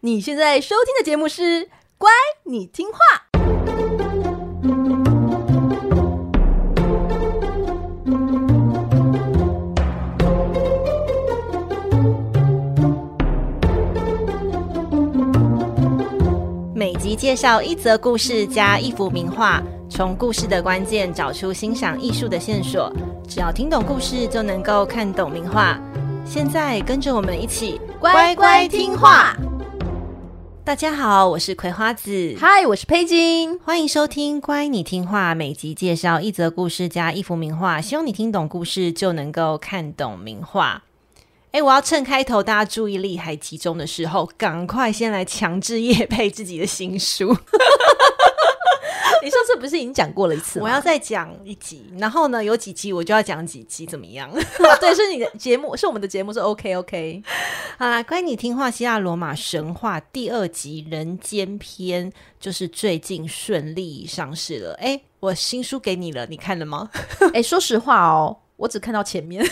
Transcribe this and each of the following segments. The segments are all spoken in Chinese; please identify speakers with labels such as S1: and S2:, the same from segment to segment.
S1: 你现在收听的节目是《乖，你听话》。
S2: 每集介绍一则故事加一幅名画，从故事的关键找出欣赏艺术的线索。只要听懂故事，就能够看懂名画。现在跟着我们一起乖乖听画。大家好，我是葵花子。
S1: 嗨，我是佩金。
S2: 欢迎收听《乖，你听话》，每集介绍一则故事加一幅名画，希望你听懂故事就能够看懂名画。哎，我要趁开头大家注意力还集中的时候，赶快先来强制夜配自己的新书。
S1: 你上次不是已经讲过了一次吗？
S2: 我要再讲一集，然后呢，有几集我就要讲几集，怎么样？
S1: 对，是你的节目，是我们的节目，是 OK OK。
S2: 好啦，关于，你听话，希腊罗马神话第二集《人间篇》就是最近顺利上市了。哎，我新书给你了，你看了吗？
S1: 哎，说实话哦，我只看到前面。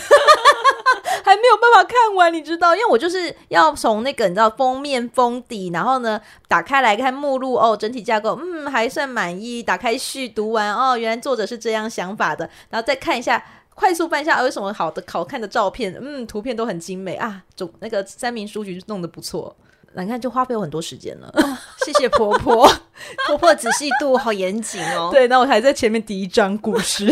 S1: 还没有办法看完，你知道，因为我就是要从那个你知道封面封底，然后呢打开来看目录哦，整体架构嗯还算满意。打开序读完哦，原来作者是这样想法的，然后再看一下，快速翻一下，有什么好的好看的照片，嗯，图片都很精美啊，总那个三明书局弄得不错。那你看就花费我很多时间了，
S2: 谢谢婆婆，婆婆仔细度好严谨哦。
S1: 对，那我还在前面第一章故事。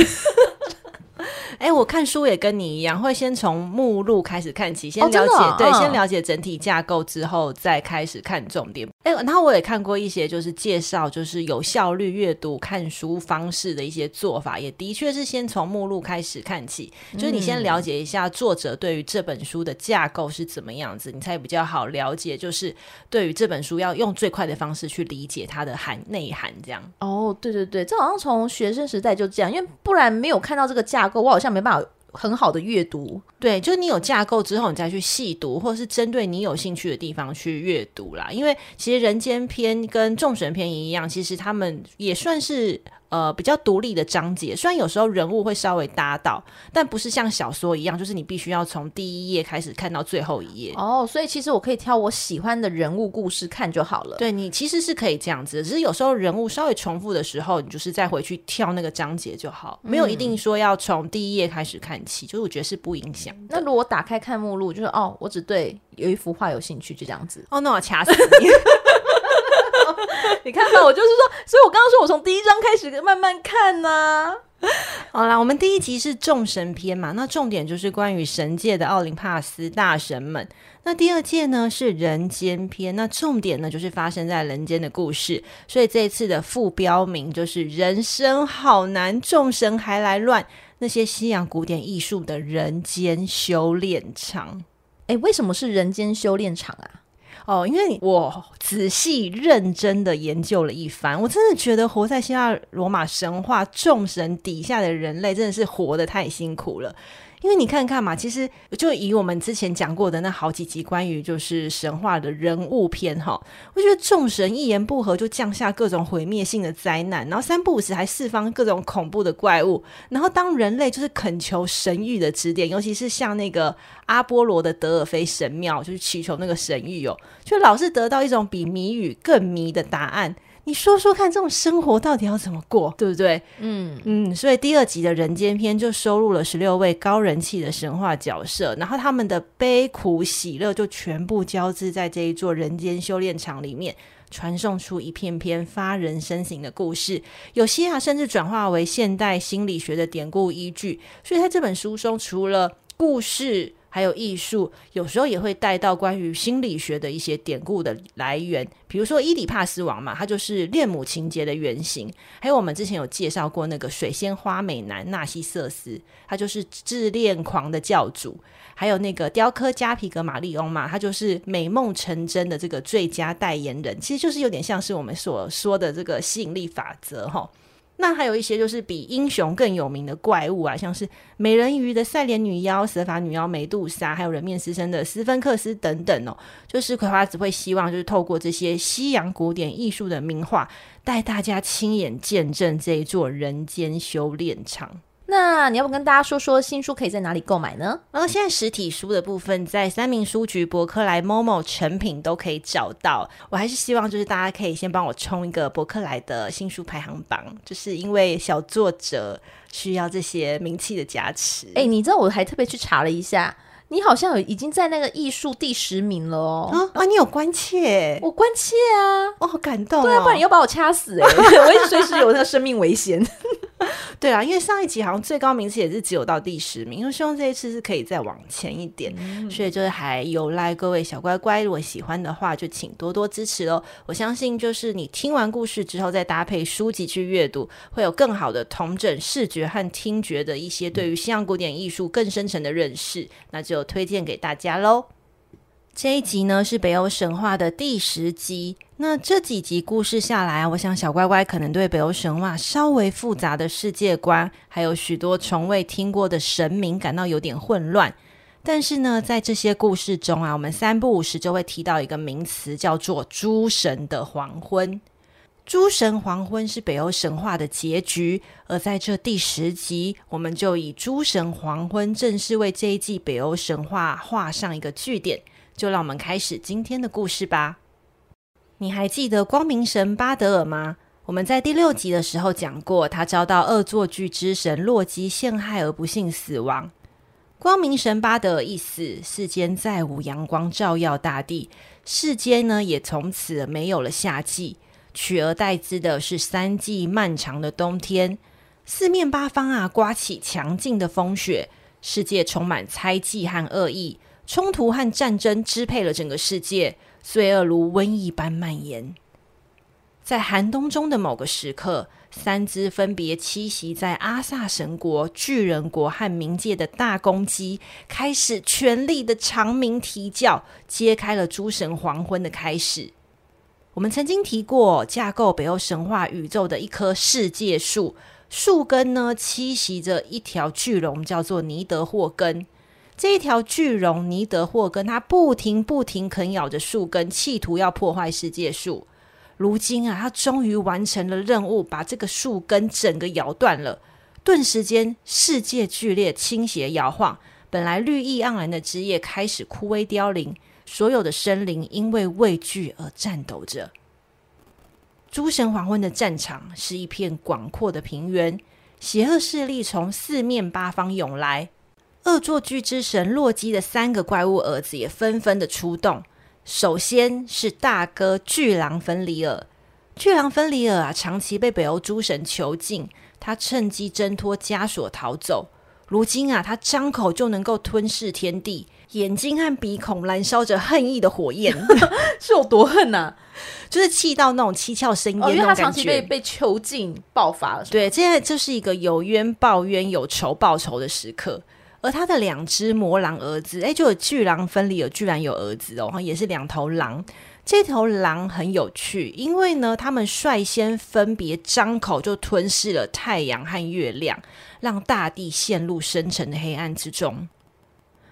S2: 哎，我看书也跟你一样，会先从目录开始看起，先了解，哦、对，嗯、先了解整体架构之后，再开始看重点。哎，然后我也看过一些，就是介绍，就是有效率阅读看书方式的一些做法，也的确是先从目录开始看起，就是你先了解一下作者对于这本书的架构是怎么样子，你才比较好了解，就是对于这本书要用最快的方式去理解它的含内涵，这样。
S1: 哦，对对对，这好像从学生时代就这样，因为不然没有看到这个架构，我好像。像没办法很好的阅读，
S2: 对，就是你有架构之后，你再去细读，或者是针对你有兴趣的地方去阅读啦。因为其实人间篇跟众神篇一样，其实他们也算是。呃，比较独立的章节，虽然有时候人物会稍微搭到，但不是像小说一样，就是你必须要从第一页开始看到最后一页。
S1: 哦，所以其实我可以挑我喜欢的人物故事看就好了。
S2: 对，你其实是可以这样子，只是有时候人物稍微重复的时候，你就是再回去挑那个章节就好，没有一定说要从第一页开始看起，就是我觉得是不影响。
S1: 那如果打开看目录，就是哦，我只对有一幅画有兴趣，就这样子。
S2: 哦，那我掐死你。
S1: 你看吧，我就是说，所以我刚刚说我从第一章开始慢慢看呢、啊。
S2: 好啦，我们第一集是众神篇嘛，那重点就是关于神界的奥林帕斯大神们。那第二届呢是人间篇，那重点呢就是发生在人间的故事。所以这一次的副标名就是“人生好难，众神还来乱”，那些西洋古典艺术的人间修炼场。
S1: 哎，为什么是人间修炼场啊？
S2: 哦，因为我仔细认真的研究了一番，我真的觉得活在希腊罗马神话众神底下的人类真的是活得太辛苦了。因为你看看嘛，其实就以我们之前讲过的那好几集关于就是神话的人物篇哈，我觉得众神一言不合就降下各种毁灭性的灾难，然后三不五时还释放各种恐怖的怪物，然后当人类就是恳求神域的指点，尤其是像那个阿波罗的德尔菲神庙，就是祈求那个神域哦，就老是得到一种比谜语更谜的答案。你说说看，这种生活到底要怎么过，对不对？嗯嗯，所以第二集的人间篇就收录了十六位高人气的神话角色，然后他们的悲苦喜乐就全部交织在这一座人间修炼场里面，传送出一片片发人深省的故事。有些啊，甚至转化为现代心理学的典故依据。所以在这本书中，除了故事，还有艺术，有时候也会带到关于心理学的一些典故的来源，比如说伊底帕斯王嘛，他就是恋母情节的原型。还有我们之前有介绍过那个水仙花美男纳西瑟斯，他就是自恋狂的教主。还有那个雕刻家皮格马利翁嘛，他就是美梦成真的这个最佳代言人，其实就是有点像是我们所说的这个吸引力法则哈。那还有一些就是比英雄更有名的怪物啊，像是美人鱼的赛莲女妖、蛇法女妖梅杜莎，还有人面狮身的斯芬克斯等等哦。就是葵花子会希望，就是透过这些西洋古典艺术的名画，带大家亲眼见证这一座人间修炼场。
S1: 那你要不跟大家说说新书可以在哪里购买呢？
S2: 呃，现在实体书的部分在三明书局、博客来、Momo 成品都可以找到。我还是希望就是大家可以先帮我冲一个博客来的新书排行榜，就是因为小作者需要这些名气的加持。
S1: 哎、欸，你知道我还特别去查了一下。你好像有已经在那个艺术第十名了哦！
S2: 啊，啊你有关切？
S1: 我关切啊！
S2: 哦，好感动、哦！
S1: 对啊，不然你要把我掐死哎、欸！我也随时有那个生命危险。
S2: 对啊，因为上一集好像最高名次也是只有到第十名，因为希望这一次是可以再往前一点，嗯、所以就是还有赖各位小乖乖，如果喜欢的话，就请多多支持哦。我相信就是你听完故事之后，再搭配书籍去阅读，会有更好的同整视觉和听觉的一些对于西洋古典艺术更深层的认识，那就推荐给大家喽。这一集呢是北欧神话的第十集。那这几集故事下来啊，我想小乖乖可能对北欧神话稍微复杂的世界观，还有许多从未听过的神明感到有点混乱。但是呢，在这些故事中啊，我们三不五时就会提到一个名词，叫做诸神的黄昏。诸神黄昏是北欧神话的结局，而在这第十集，我们就以诸神黄昏正式为这一季北欧神话画上一个句点。就让我们开始今天的故事吧。你还记得光明神巴德尔吗？我们在第六集的时候讲过，他遭到恶作剧之神洛基陷害而不幸死亡。光明神巴德尔一死，世间再无阳光照耀大地，世间呢也从此没有了夏季，取而代之的是三季漫长的冬天。四面八方啊，刮起强劲的风雪，世界充满猜忌和恶意。冲突和战争支配了整个世界，罪恶如瘟疫般蔓延。在寒冬中的某个时刻，三只分别栖息在阿萨神国、巨人国和冥界的大公鸡开始全力的长鸣啼叫，揭开了诸神黄昏的开始。我们曾经提过，架构北欧神话宇宙的一棵世界树，树根呢栖息着一条巨龙，叫做尼德霍根。这一条巨龙尼德霍根，它不停不停啃咬着树根，企图要破坏世界树。如今啊，它终于完成了任务，把这个树根整个咬断了。顿时间，世界剧烈倾斜摇晃，本来绿意盎然的枝叶开始枯萎凋零，所有的生灵因为畏惧而颤抖着。诸神黄昏的战场是一片广阔的平原，邪恶势力从四面八方涌来。恶作剧之神洛基的三个怪物儿子也纷纷的出动。首先是大哥巨狼芬里尔，巨狼芬里尔啊，长期被北欧诸神囚禁，他趁机挣脱枷锁逃走。如今啊，他张口就能够吞噬天地，眼睛和鼻孔燃烧着恨意的火焰，
S1: 是有多恨呐、啊？
S2: 就是气到那种七窍生烟、哦，
S1: 因为他长期被被囚禁，爆发了。
S2: 对，现在就是一个有冤报冤、有仇报仇的时刻。而他的两只魔狼儿子，哎，就有巨狼分离，有居然有儿子哦，也是两头狼。这头狼很有趣，因为呢，他们率先分别张口就吞噬了太阳和月亮，让大地陷入深沉的黑暗之中。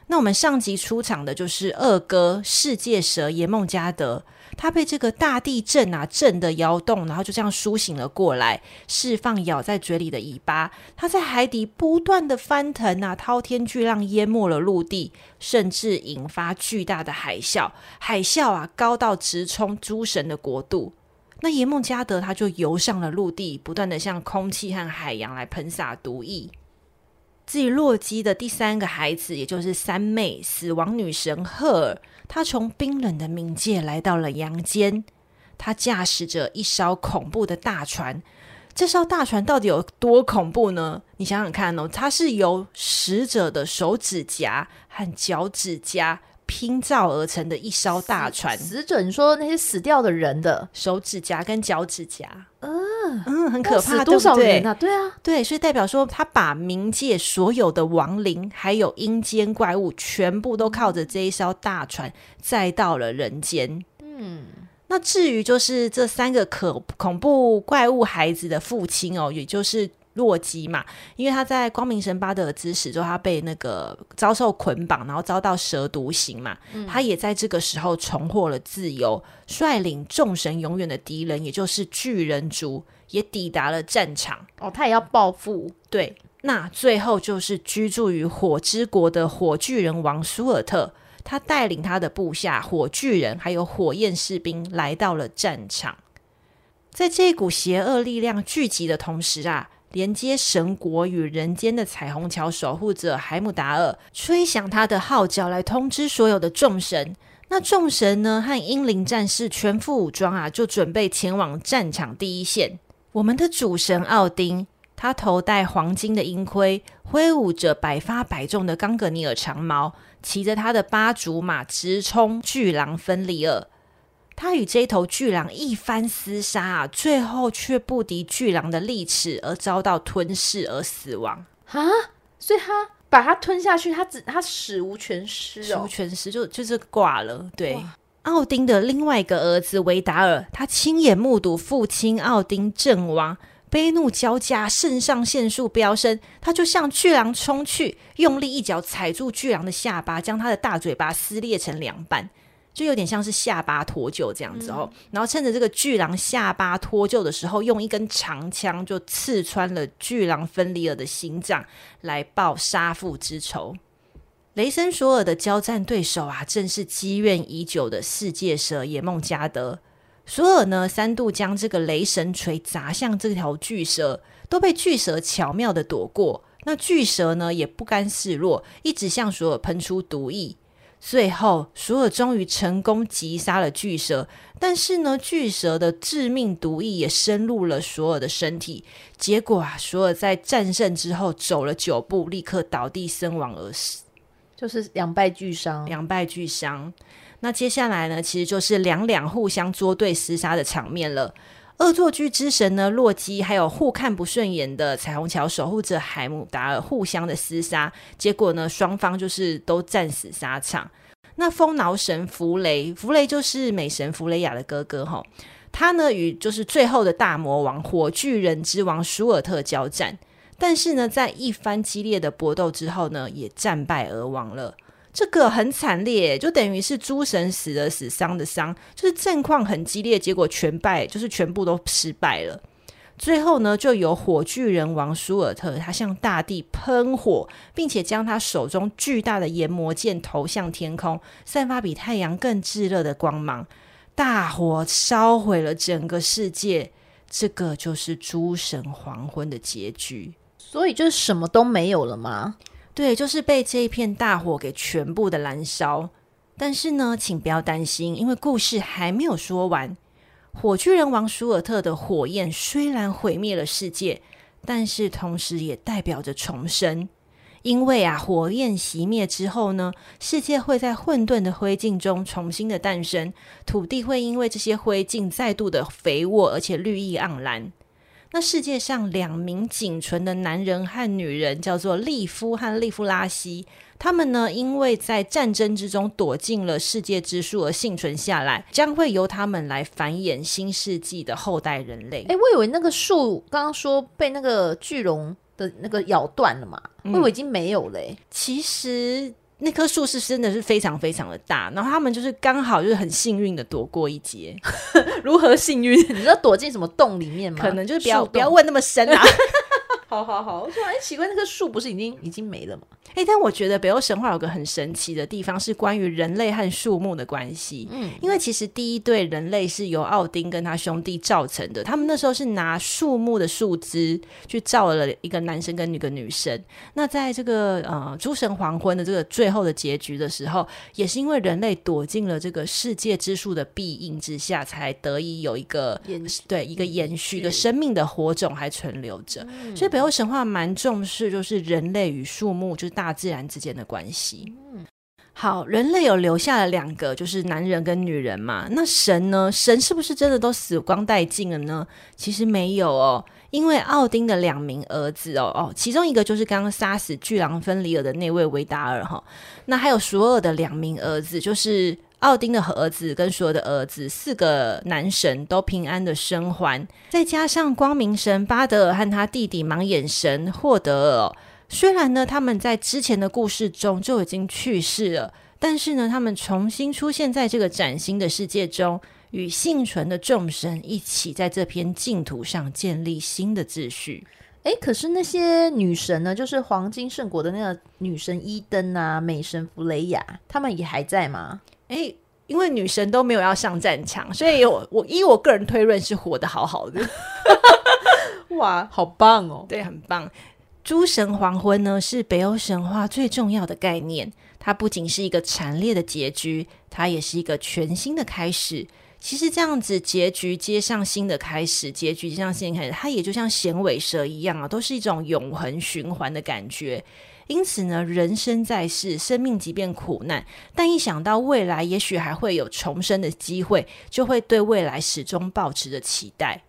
S2: 那我们上集出场的就是二哥世界蛇耶梦加德。他被这个大地震啊震得摇动，然后就这样苏醒了过来，释放咬在嘴里的尾巴。他在海底不断的翻腾啊，滔天巨浪淹没了陆地，甚至引发巨大的海啸。海啸啊高到直冲诸神的国度。那耶梦加德他就游上了陆地，不断的向空气和海洋来喷洒毒液。至于洛基的第三个孩子，也就是三妹死亡女神赫尔。她从冰冷的冥界来到了阳间，她驾驶着一艘恐怖的大船。这艘大船到底有多恐怖呢？你想想看哦，它是由死者的手指甲和脚趾甲拼造而成的一艘大船。
S1: 死，死者，你说那些死掉的人的
S2: 手指甲跟脚趾甲，
S1: 嗯
S2: 嗯，很可怕，
S1: 多少人
S2: 啊？
S1: 对，对啊，
S2: 对，所以代表说，他把冥界所有的亡灵还有阴间怪物，全部都靠着这一艘大船载到了人间。嗯。那至于就是这三个可恐怖怪物孩子的父亲哦，也就是洛基嘛，因为他在光明神巴德尔之死之后，他被那个遭受捆绑，然后遭到蛇毒刑嘛，嗯、他也在这个时候重获了自由，率领众神永远的敌人，也就是巨人族，也抵达了战场。
S1: 哦，他也要报复，
S2: 对。那最后就是居住于火之国的火巨人王舒尔特，他带领他的部下火巨人还有火焰士兵来到了战场。在这股邪恶力量聚集的同时啊，连接神国与人间的彩虹桥守护者海姆达尔吹响他的号角，来通知所有的众神。那众神呢，和英灵战士全副武装啊，就准备前往战场第一线。我们的主神奥丁。他头戴黄金的鹰盔，挥舞着百发百中的冈格尼尔长矛，骑着他的八足马直冲巨狼芬里尔。他与这头巨狼一番厮杀啊，最后却不敌巨狼的利齿，而遭到吞噬而死亡
S1: 啊！所以他把他吞下去，他只他死无全尸哦，
S2: 死无全尸就就是挂了。对，奥丁的另外一个儿子维达尔，他亲眼目睹父亲奥丁阵亡。悲怒交加，肾上腺素飙升，他就向巨狼冲去，用力一脚踩住巨狼的下巴，将他的大嘴巴撕裂成两半，就有点像是下巴脱臼这样子哦。然后趁着这个巨狼下巴脱臼的时候，用一根长枪就刺穿了巨狼芬里尔的心脏，来报杀父之仇。雷神索尔的交战对手啊，正是积怨已久的世界蛇野梦加德。索尔呢，三度将这个雷神锤砸向这条巨蛇，都被巨蛇巧妙地躲过。那巨蛇呢，也不甘示弱，一直向索尔喷出毒液。最后，索尔终于成功击杀了巨蛇，但是呢，巨蛇的致命毒液也深入了索尔的身体。结果啊，索尔在战胜之后走了九步，立刻倒地身亡而死，
S1: 就是两败俱伤，
S2: 两败俱伤。那接下来呢，其实就是两两互相作对厮杀的场面了。恶作剧之神呢，洛基还有互看不顺眼的彩虹桥守护者海姆达尔互相的厮杀，结果呢，双方就是都战死沙场。那风挠神弗雷，弗雷就是美神弗雷亚的哥哥哈，他呢与就是最后的大魔王火巨人之王舒尔特交战，但是呢，在一番激烈的搏斗之后呢，也战败而亡了。这个很惨烈，就等于是诸神死的死，伤的伤，就是战况很激烈，结果全败，就是全部都失败了。最后呢，就由火巨人王舒尔特，他向大地喷火，并且将他手中巨大的研磨剑投向天空，散发比太阳更炙热的光芒，大火烧毁了整个世界。这个就是诸神黄昏的结局。
S1: 所以就是什么都没有了吗？
S2: 对，就是被这一片大火给全部的燃烧。但是呢，请不要担心，因为故事还没有说完。火巨人王舒尔特的火焰虽然毁灭了世界，但是同时也代表着重生。因为啊，火焰熄灭之后呢，世界会在混沌的灰烬中重新的诞生，土地会因为这些灰烬再度的肥沃，而且绿意盎然。那世界上两名仅存的男人和女人叫做利夫和利夫拉西，他们呢，因为在战争之中躲进了世界之树而幸存下来，将会由他们来繁衍新世纪的后代人类。
S1: 哎，我以为那个树刚刚说被那个巨龙的那个咬断了嘛，嗯、我以为已经没有了。
S2: 其实。那棵树是真的是非常非常的大，然后他们就是刚好就是很幸运的躲过一劫。
S1: 如何幸运？你知道躲进什么洞里面吗？
S2: 可能就是不要不要问那么深啊。
S1: 好好好，我说哎，奇怪，那棵树不是已经已经没了吗？
S2: 哎、欸，但我觉得北欧神话有个很神奇的地方，是关于人类和树木的关系。嗯，因为其实第一对人类是由奥丁跟他兄弟造成的，他们那时候是拿树木的树枝去造了一个男生跟一个女生。那在这个呃诸神黄昏的这个最后的结局的时候，也是因为人类躲进了这个世界之树的庇荫之下，才得以有一个延续，对一个延续，一个生命的火种还存留着。嗯、所以北欧神话蛮重视，就是人类与树木，就是大自然之间的关系。嗯，好，人类有留下了两个，就是男人跟女人嘛。那神呢？神是不是真的都死光殆尽了呢？其实没有哦，因为奥丁的两名儿子哦哦，其中一个就是刚刚杀死巨狼芬里尔的那位维达尔哈。那还有索尔的两名儿子，就是。奥丁的儿子跟所有的儿子，四个男神都平安的生还，再加上光明神巴德尔和他弟弟盲眼神霍德尔，虽然呢他们在之前的故事中就已经去世了，但是呢他们重新出现在这个崭新的世界中，与幸存的众神一起在这片净土上建立新的秩序。
S1: 哎，可是那些女神呢？就是黄金圣国的那个女神伊登啊，美神弗雷亚，他们也还在吗？
S2: 哎，因为女神都没有要上战场，所以我我依我个人推论是活得好好的。
S1: 哇，好棒哦！
S2: 对，很棒。诸神黄昏呢，是北欧神话最重要的概念。它不仅是一个惨烈的结局，它也是一个全新的开始。其实这样子，结局接上新的开始，结局接上新的开始，它也就像衔尾蛇一样啊，都是一种永恒循环的感觉。因此呢，人生在世，生命即便苦难，但一想到未来也许还会有重生的机会，就会对未来始终保持着期待。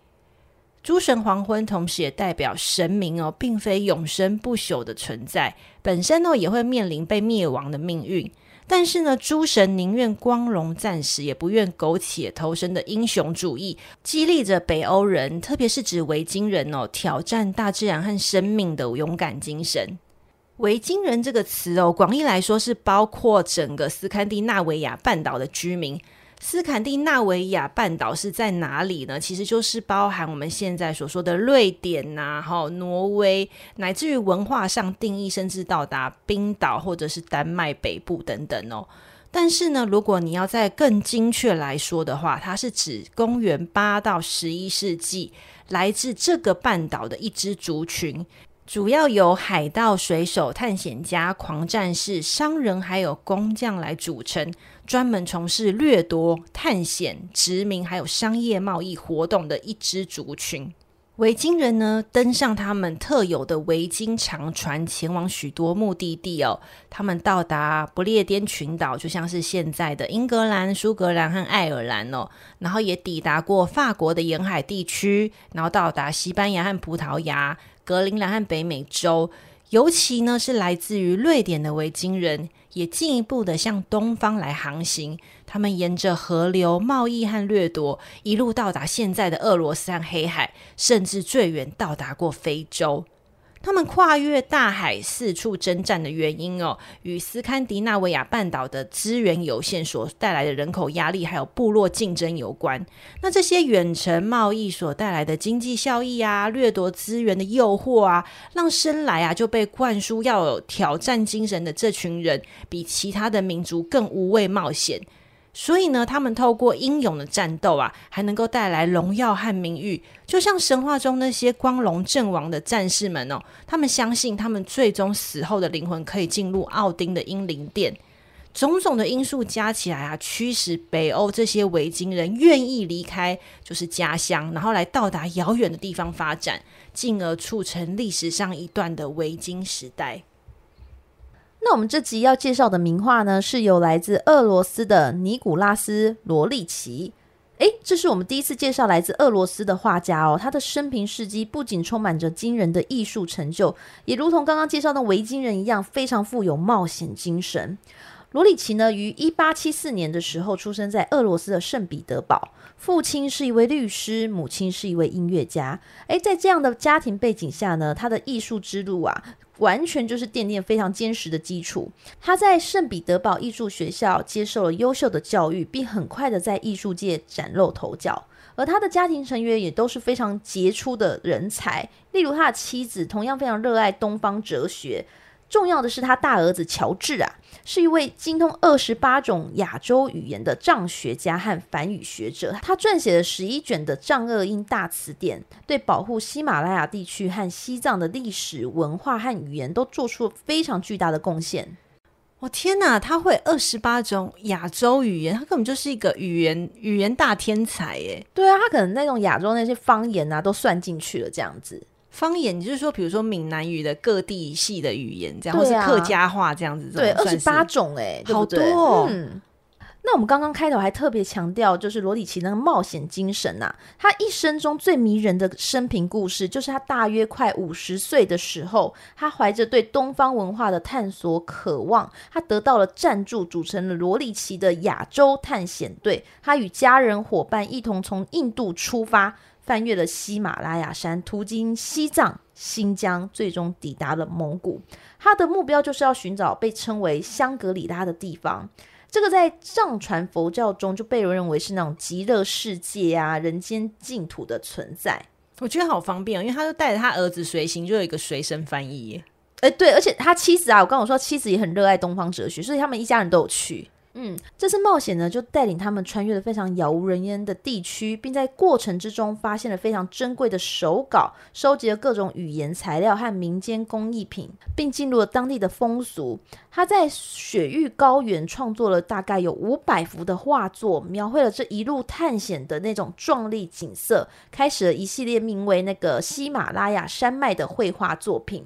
S2: 诸神黄昏，同时也代表神明哦，并非永生不朽的存在，本身呢也会面临被灭亡的命运。但是呢，诸神宁愿光荣暂时，也不愿苟且偷生的英雄主义，激励着北欧人，特别是指维京人哦，挑战大自然和生命的勇敢精神。维京人这个词哦，广义来说是包括整个斯堪的纳维亚半岛的居民。斯堪的纳维亚半岛是在哪里呢？其实就是包含我们现在所说的瑞典呐、哈，挪威，乃至于文化上定义，甚至到达冰岛或者是丹麦北部等等哦。但是呢，如果你要再更精确来说的话，它是指公元八到十一世纪来自这个半岛的一支族群。主要由海盗、水手、探险家、狂战士、商人还有工匠来组成，专门从事掠夺、探险、殖民还有商业贸易活动的一支族群。维京人呢，登上他们特有的维京长船，前往许多目的地哦。他们到达不列颠群岛，就像是现在的英格兰、苏格兰和爱尔兰哦。然后也抵达过法国的沿海地区，然后到达西班牙和葡萄牙。格陵兰和北美洲，尤其呢是来自于瑞典的维京人，也进一步的向东方来航行。他们沿着河流贸易和掠夺，一路到达现在的俄罗斯和黑海，甚至最远到达过非洲。他们跨越大海四处征战的原因哦，与斯堪的纳维亚半岛的资源有限所带来的人口压力，还有部落竞争有关。那这些远程贸易所带来的经济效益啊，掠夺资源的诱惑啊，让生来啊就被灌输要有挑战精神的这群人，比其他的民族更无畏冒险。所以呢，他们透过英勇的战斗啊，还能够带来荣耀和名誉，就像神话中那些光荣阵亡的战士们哦。他们相信，他们最终死后的灵魂可以进入奥丁的英灵殿。种种的因素加起来啊，驱使北欧这些维京人愿意离开就是家乡，然后来到达遥远的地方发展，进而促成历史上一段的维京时代。
S1: 那我们这集要介绍的名画呢，是由来自俄罗斯的尼古拉斯·罗利奇。诶，这是我们第一次介绍来自俄罗斯的画家哦。他的生平事迹不仅充满着惊人的艺术成就，也如同刚刚介绍的维京人一样，非常富有冒险精神。罗里奇呢，于一八七四年的时候出生在俄罗斯的圣彼得堡，父亲是一位律师，母亲是一位音乐家。诶，在这样的家庭背景下呢，他的艺术之路啊。完全就是奠定非常坚实的基础。他在圣彼得堡艺术学校接受了优秀的教育，并很快的在艺术界崭露头角。而他的家庭成员也都是非常杰出的人才，例如他的妻子同样非常热爱东方哲学。重要的是，他大儿子乔治啊，是一位精通二十八种亚洲语言的藏学家和梵语学者。他撰写了十一卷的藏俄英大词典，对保护喜马拉雅地区和西藏的历史文化和语言都做出了非常巨大的贡献。
S2: 我天哪，他会二十八种亚洲语言，他根本就是一个语言语言大天才耶！
S1: 对啊，他可能那种亚洲那些方言啊，都算进去了，这样子。
S2: 方言，就是说，比如说闽南语的各地系的语言，这样，或是客家话这样子，
S1: 对，二十八种，哎，
S2: 好多哦。
S1: 嗯，那我们刚刚开头还特别强调，就是罗里奇那个冒险精神呐、啊，他一生中最迷人的生平故事，就是他大约快五十岁的时候，他怀着对东方文化的探索渴望，他得到了赞助，组成了罗里奇的亚洲探险队，他与家人伙伴一同从印度出发。翻越了喜马拉雅山，途经西藏、新疆，最终抵达了蒙古。他的目标就是要寻找被称为香格里拉的地方。这个在藏传佛教中就被人认为是那种极乐世界啊、人间净土的存在。
S2: 我觉得好方便哦，因为他就带着他儿子随行，就有一个随身翻译耶。
S1: 哎，对，而且他妻子啊，我刚刚说妻子也很热爱东方哲学，所以他们一家人都有去。嗯，这次冒险呢，就带领他们穿越了非常杳无人烟的地区，并在过程之中发现了非常珍贵的手稿，收集了各种语言材料和民间工艺品，并进入了当地的风俗。他在雪域高原创作了大概有五百幅的画作，描绘了这一路探险的那种壮丽景色，开始了一系列名为那个喜马拉雅山脉的绘画作品。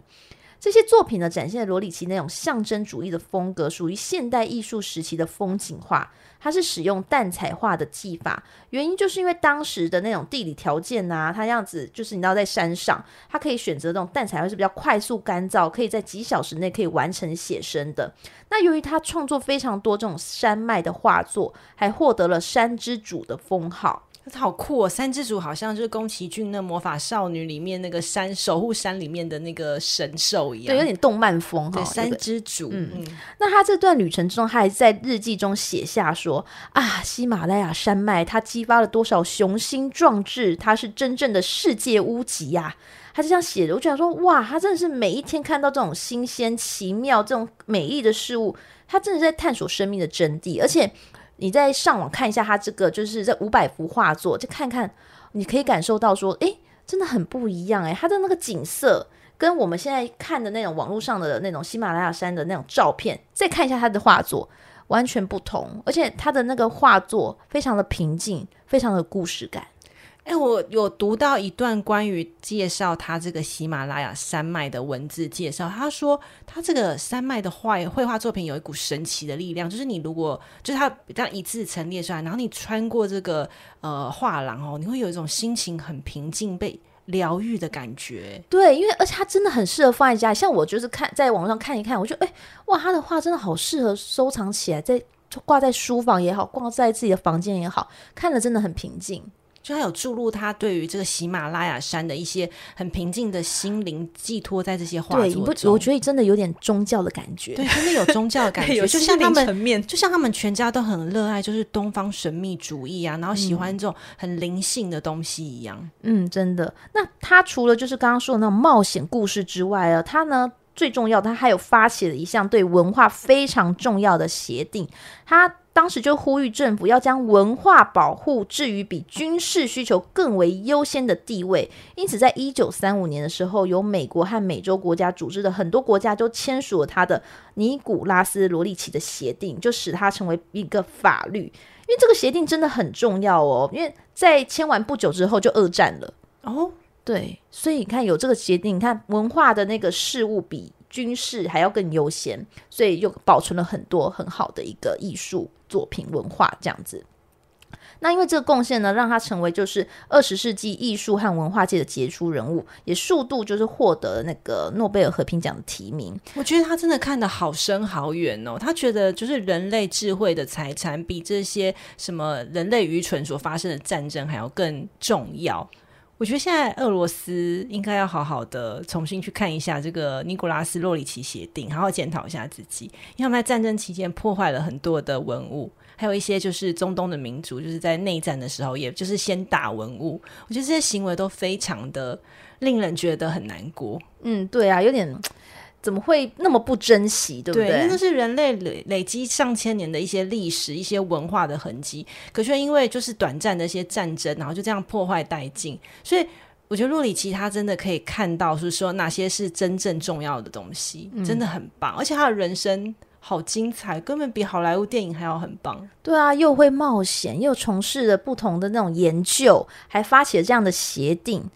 S1: 这些作品呢，展现了罗里奇那种象征主义的风格，属于现代艺术时期的风景画。它是使用淡彩画的技法，原因就是因为当时的那种地理条件啊，它样子就是你知道在山上，它可以选择这种淡彩画是比较快速干燥，可以在几小时内可以完成写生的。那由于他创作非常多这种山脉的画作，还获得了山之主的封号。
S2: 好酷哦！三之主好像就是宫崎骏那魔法少女里面那个山守护山里面的那个神兽一样，
S1: 对，有点动漫风哈。
S2: 山之主，
S1: 嗯嗯。那他这段旅程中，他还在日记中写下说：“啊，喜马拉雅山脉，它激发了多少雄心壮志？它是真正的世界屋脊呀！”他就这样写的。我就想说，哇，他真的是每一天看到这种新鲜、奇妙、这种美丽的事物，他真的是在探索生命的真谛，而且。你再上网看一下他这个，就是这五百幅画作，就看看，你可以感受到说，诶，真的很不一样诶，他的那个景色跟我们现在看的那种网络上的那种喜马拉雅山的那种照片，再看一下他的画作，完全不同，而且他的那个画作非常的平静，非常的故事感。
S2: 哎，我有读到一段关于介绍他这个喜马拉雅山脉的文字介绍。他说，他这个山脉的画绘画作品有一股神奇的力量，就是你如果就是他这样一字陈列出来，然后你穿过这个呃画廊哦，你会有一种心情很平静、被疗愈的感觉。
S1: 对，因为而且他真的很适合放在家里。像我就是看在网上看一看，我觉得哎哇，他的画真的好适合收藏起来，在挂在书房也好，挂在自己的房间也好，看了真的很平静。
S2: 就他有注入他对于这个喜马拉雅山的一些很平静的心灵寄托在这些画作中。
S1: 对，不，我觉得真的有点宗教的感觉。
S2: 对，真的有宗教的感
S1: 觉，
S2: 就像他们，就像他们全家都很热爱，就是东方神秘主义啊，然后喜欢这种很灵性的东西一样。
S1: 嗯，真的。那他除了就是刚刚说的那种冒险故事之外啊，他呢最重要，他还有发起了一项对文化非常重要的协定。他。当时就呼吁政府要将文化保护置于比军事需求更为优先的地位，因此，在一九三五年的时候，由美国和美洲国家组织的很多国家都签署了他的尼古拉斯·罗利奇的协定，就使它成为一个法律。因为这个协定真的很重要哦，因为在签完不久之后就二战了。哦，对，所以你看有这个协定，你看文化的那个事物比军事还要更优先，所以又保存了很多很好的一个艺术作品文化这样子。那因为这个贡献呢，让他成为就是二十世纪艺术和文化界的杰出人物，也数度就是获得那个诺贝尔和平奖的提名。
S2: 我觉得他真的看得好深好远哦，他觉得就是人类智慧的财产比这些什么人类愚蠢所发生的战争还要更重要。我觉得现在俄罗斯应该要好好的重新去看一下这个尼古拉斯·洛里奇协定，好好检讨一下自己，因为他们在战争期间破坏了很多的文物，还有一些就是中东的民族，就是在内战的时候，也就是先打文物。我觉得这些行为都非常的令人觉得很难过。
S1: 嗯，对啊，有点。怎么会那么不珍惜，对不对？
S2: 对，那是人类累累积上千年的一些历史、一些文化的痕迹，可却因为就是短暂的一些战争，然后就这样破坏殆尽。所以我觉得洛里奇他真的可以看到，是说哪些是真正重要的东西，嗯、真的很棒。而且他的人生好精彩，根本比好莱坞电影还要很棒。
S1: 对啊，又会冒险，又从事了不同的那种研究，还发起了这样的协定。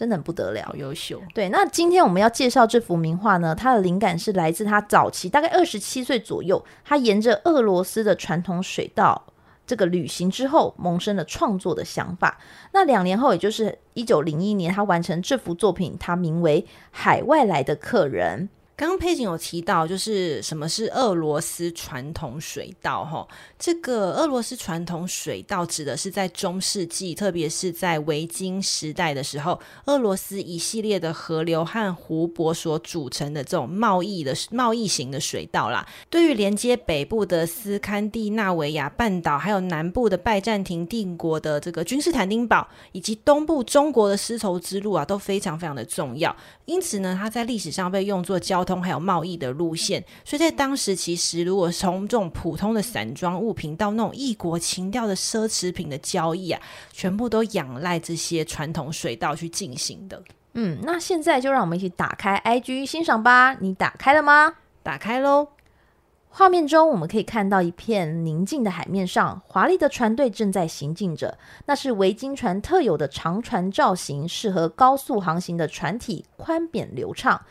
S1: 真的很不得了，
S2: 好优秀。
S1: 对，那今天我们要介绍这幅名画呢，它的灵感是来自他早期，大概二十七岁左右，他沿着俄罗斯的传统水道这个旅行之后，萌生了创作的想法。那两年后，也就是一九零一年，他完成这幅作品，他名为《海外来的客人》。
S2: 刚刚佩景有提到，就是什么是俄罗斯传统水道？哈，这个俄罗斯传统水道指的是在中世纪，特别是在维京时代的时候，俄罗斯一系列的河流和湖泊所组成的这种贸易的贸易型的水道啦。对于连接北部的斯堪的纳维亚半岛，还有南部的拜占庭帝国的这个君士坦丁堡，以及东部中国的丝绸之路啊，都非常非常的重要。因此呢，它在历史上被用作交通还有贸易的路线。所以在当时，其实如果从这种普通的散装物品到那种异国情调的奢侈品的交易啊，全部都仰赖这些传统水道去进行的。
S1: 嗯，那现在就让我们一起打开 IG 欣赏吧。你打开了吗？
S2: 打开喽。
S1: 画面中，我们可以看到一片宁静的海面上，华丽的船队正在行进着。那是维京船特有的长船造型，适合高速航行的船体，宽扁流畅。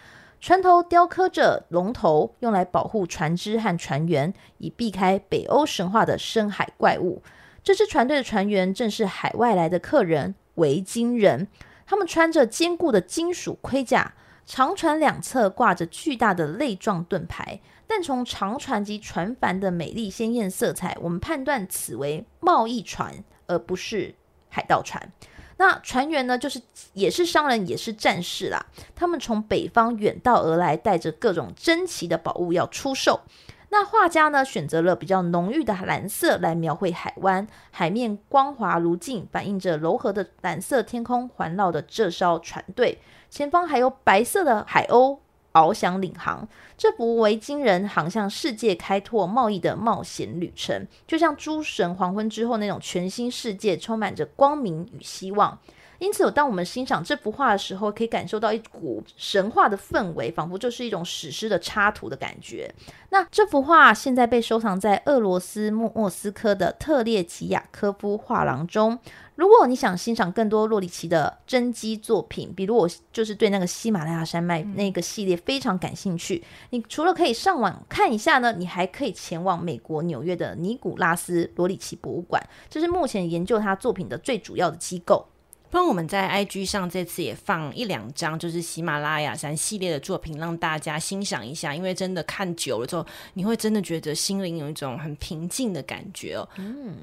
S1: 船头雕刻着龙头，用来保护船只和船员，以避开北欧神话的深海怪物。这支船队的船员正是海外来的客人——维京人。他们穿着坚固的金属盔甲，长船两侧挂着巨大的类状盾牌。但从长船及船帆的美丽鲜艳色彩，我们判断此为贸易船，而不是海盗船。那船员呢，就是也是商人，也是战士啦。他们从北方远道而来，带着各种珍奇的宝物要出售。那画家呢，选择了比较浓郁的蓝色来描绘海湾，海面光滑如镜，反映着柔和的蓝色天空环绕的这艘船队。前方还有白色的海鸥。翱翔领航，这不为惊人航向世界开拓贸易的冒险旅程，就像诸神黄昏之后那种全新世界，充满着光明与希望。因此，当我们欣赏这幅画的时候，可以感受到一股神话的氛围，仿佛就是一种史诗的插图的感觉。那这幅画现在被收藏在俄罗斯莫莫斯科的特列齐亚科夫画廊中。如果你想欣赏更多洛里奇的真迹作品，比如我就是对那个喜马拉雅山脉那个系列非常感兴趣，你除了可以上网看一下呢，你还可以前往美国纽约的尼古拉斯罗里奇博物馆，这是目前研究他作品的最主要的机构。
S2: 不然我们在 IG 上这次也放一两张，就是喜马拉雅山系列的作品，让大家欣赏一下。因为真的看久了之后，你会真的觉得心灵有一种很平静的感觉哦。嗯。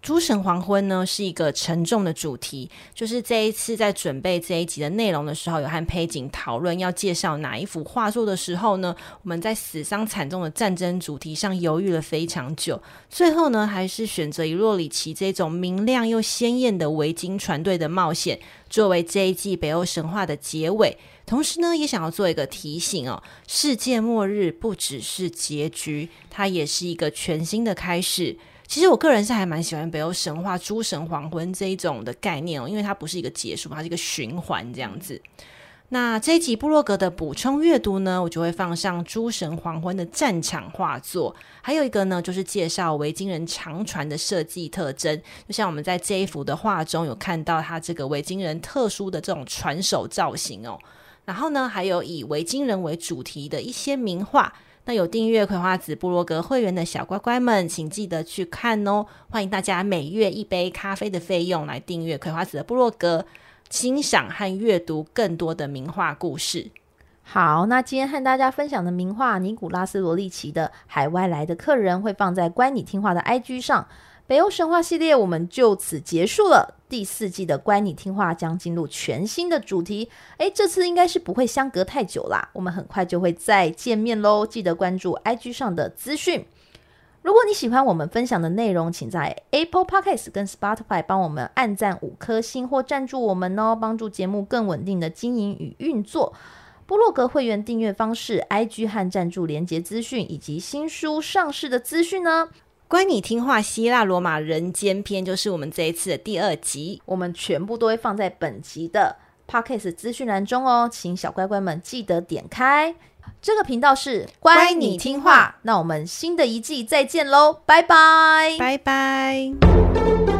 S2: 诸神黄昏呢，是一个沉重的主题，就是这一次在准备这一集的内容的时候，有和佩景讨论要介绍哪一幅画作的时候呢，我们在死伤惨重的战争主题上犹豫了非常久，最后呢，还是选择以洛里奇这种明亮又鲜艳的维京船队的冒险作为这一季北欧神话的结尾，同时呢，也想要做一个提醒哦，世界末日不只是结局，它也是一个全新的开始。其实我个人是还蛮喜欢北欧神话诸神黄昏这一种的概念哦，因为它不是一个结束，它是一个循环这样子。那这一集部落格的补充阅读呢，我就会放上诸神黄昏的战场画作，还有一个呢就是介绍维京人长船的设计特征，就像我们在这一幅的画中有看到它这个维京人特殊的这种船首造型哦。然后呢，还有以维京人为主题的一些名画。那有订阅葵花籽部落格会员的小乖乖们，请记得去看哦！欢迎大家每月一杯咖啡的费用来订阅葵花籽的部落格，欣赏和阅读更多的名画故事。
S1: 好，那今天和大家分享的名画尼古拉斯罗利奇的《海外来的客人》会放在乖你听话的 IG 上。北欧神话系列我们就此结束了。第四季的乖你听话将进入全新的主题，诶，这次应该是不会相隔太久啦。我们很快就会再见面喽，记得关注 IG 上的资讯。如果你喜欢我们分享的内容，请在 Apple Podcast 跟 Spotify 帮我们按赞五颗星或赞助我们哦，帮助节目更稳定的经营与运作。部落格会员订阅方式、IG 和赞助连结资讯以及新书上市的资讯呢？
S2: 乖你听话希腊罗马人间篇，就是我们这一次的第二集，
S1: 我们全部都会放在本集的 Podcast 资讯栏中哦，请小乖乖们记得点开。这个频道是乖你听话，那我们新的一季再见喽，拜拜，
S2: 拜拜。